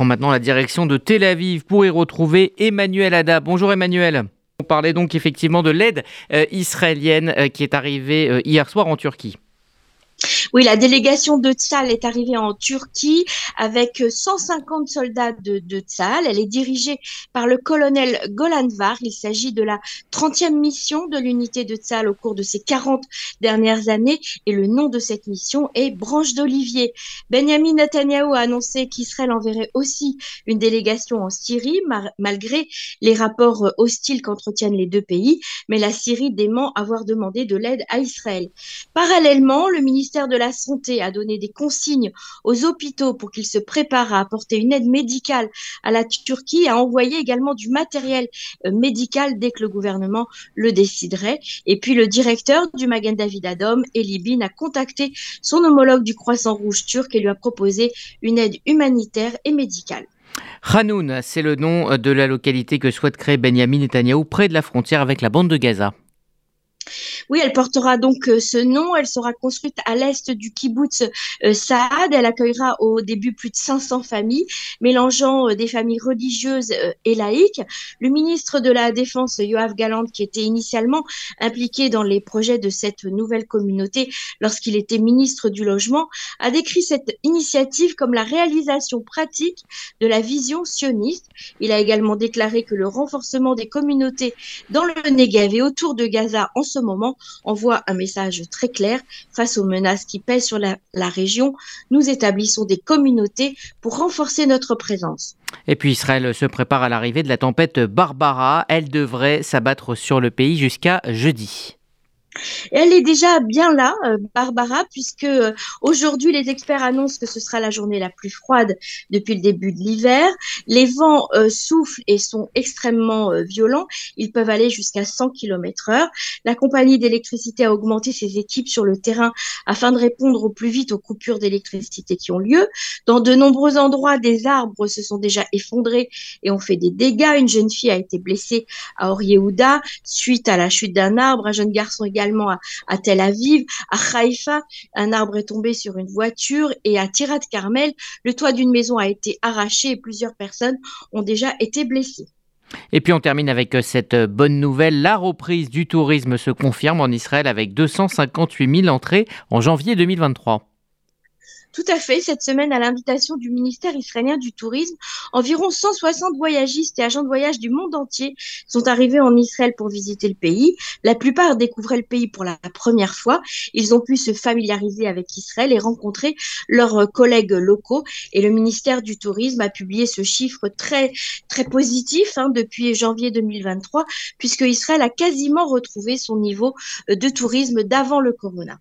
prend maintenant la direction de Tel Aviv pour y retrouver Emmanuel Ada. Bonjour Emmanuel. On parlait donc effectivement de l'aide euh, israélienne euh, qui est arrivée euh, hier soir en Turquie. Oui, la délégation de Tzal est arrivée en Turquie avec 150 soldats de, de Tzal. Elle est dirigée par le colonel Golanvar. Il s'agit de la 30e mission de l'unité de Tzal au cours de ces 40 dernières années. Et le nom de cette mission est Branche d'Olivier. Benjamin Netanyahu a annoncé qu'Israël enverrait aussi une délégation en Syrie, malgré les rapports hostiles qu'entretiennent les deux pays. Mais la Syrie dément avoir demandé de l'aide à Israël. Parallèlement, le ministère de la Santé a donné des consignes aux hôpitaux pour qu'ils se préparent à apporter une aide médicale à la Turquie a envoyé également du matériel euh, médical dès que le gouvernement le déciderait. Et puis le directeur du Magen David Adom, Eli Bin, a contacté son homologue du Croissant Rouge turc et lui a proposé une aide humanitaire et médicale. Hanoun, c'est le nom de la localité que souhaite créer Benjamin Netanyahu près de la frontière avec la bande de Gaza. Oui, elle portera donc euh, ce nom. Elle sera construite à l'est du kibbutz euh, Saad. Elle accueillera au début plus de 500 familles, mélangeant euh, des familles religieuses et laïques. Le ministre de la Défense, Yoav Galant, qui était initialement impliqué dans les projets de cette nouvelle communauté lorsqu'il était ministre du Logement, a décrit cette initiative comme la réalisation pratique de la vision sioniste. Il a également déclaré que le renforcement des communautés dans le Negev et autour de Gaza en ce moment envoie un message très clair face aux menaces qui pèsent sur la, région. Nous établissons des communautés pour renforcer notre présence. Et puis Israël se prépare à l'arrivée de la tempête Barbara. Elle devrait s'abattre sur le pays jusqu'à jeudi elle est déjà bien là, euh, Barbara, puisque euh, aujourd'hui les experts annoncent que ce sera la journée la plus froide depuis le début de l'hiver. Les vents euh, soufflent et sont extrêmement violents. Ils peuvent aller jusqu'à 100 km heure. La compagnie d'électricité a augmenté ses équipes sur le terrain afin de répondre au plus vite aux coupures d'électricité qui ont lieu. Dans de nombreux endroits, des arbres se sont déjà effondrés et ont fait des dégâts. Une jeune fille a été blessée à Oriehouda suite à la chute d'un arbre. Un jeune garçon également également à, Tel Aviv, à Haïfa, un arbre est tombé sur une voiture et à Tirat Carmel, le toit d'une maison a été arraché et plusieurs personnes ont déjà été blessées. Et puis on termine avec euh, cette euh, bonne nouvelle. La reprise du tourisme se confirme en Israël avec 258 000 entrées en janvier 2023. Tout à fait. Cette semaine, à l'invitation du ministère israélien du Tourisme, environ 160 voyagistes et agents de voyage du monde entier sont arrivés en Israël pour visiter le pays. La plupart découvraient le pays pour la première fois. Ils ont pu se familiariser avec Israël et rencontrer leurs collègues locaux. Et le ministère du Tourisme a publié ce chiffre très, très positif hein, depuis janvier 2023, puisque Israël a quasiment retrouvé son niveau de tourisme d'avant le corona.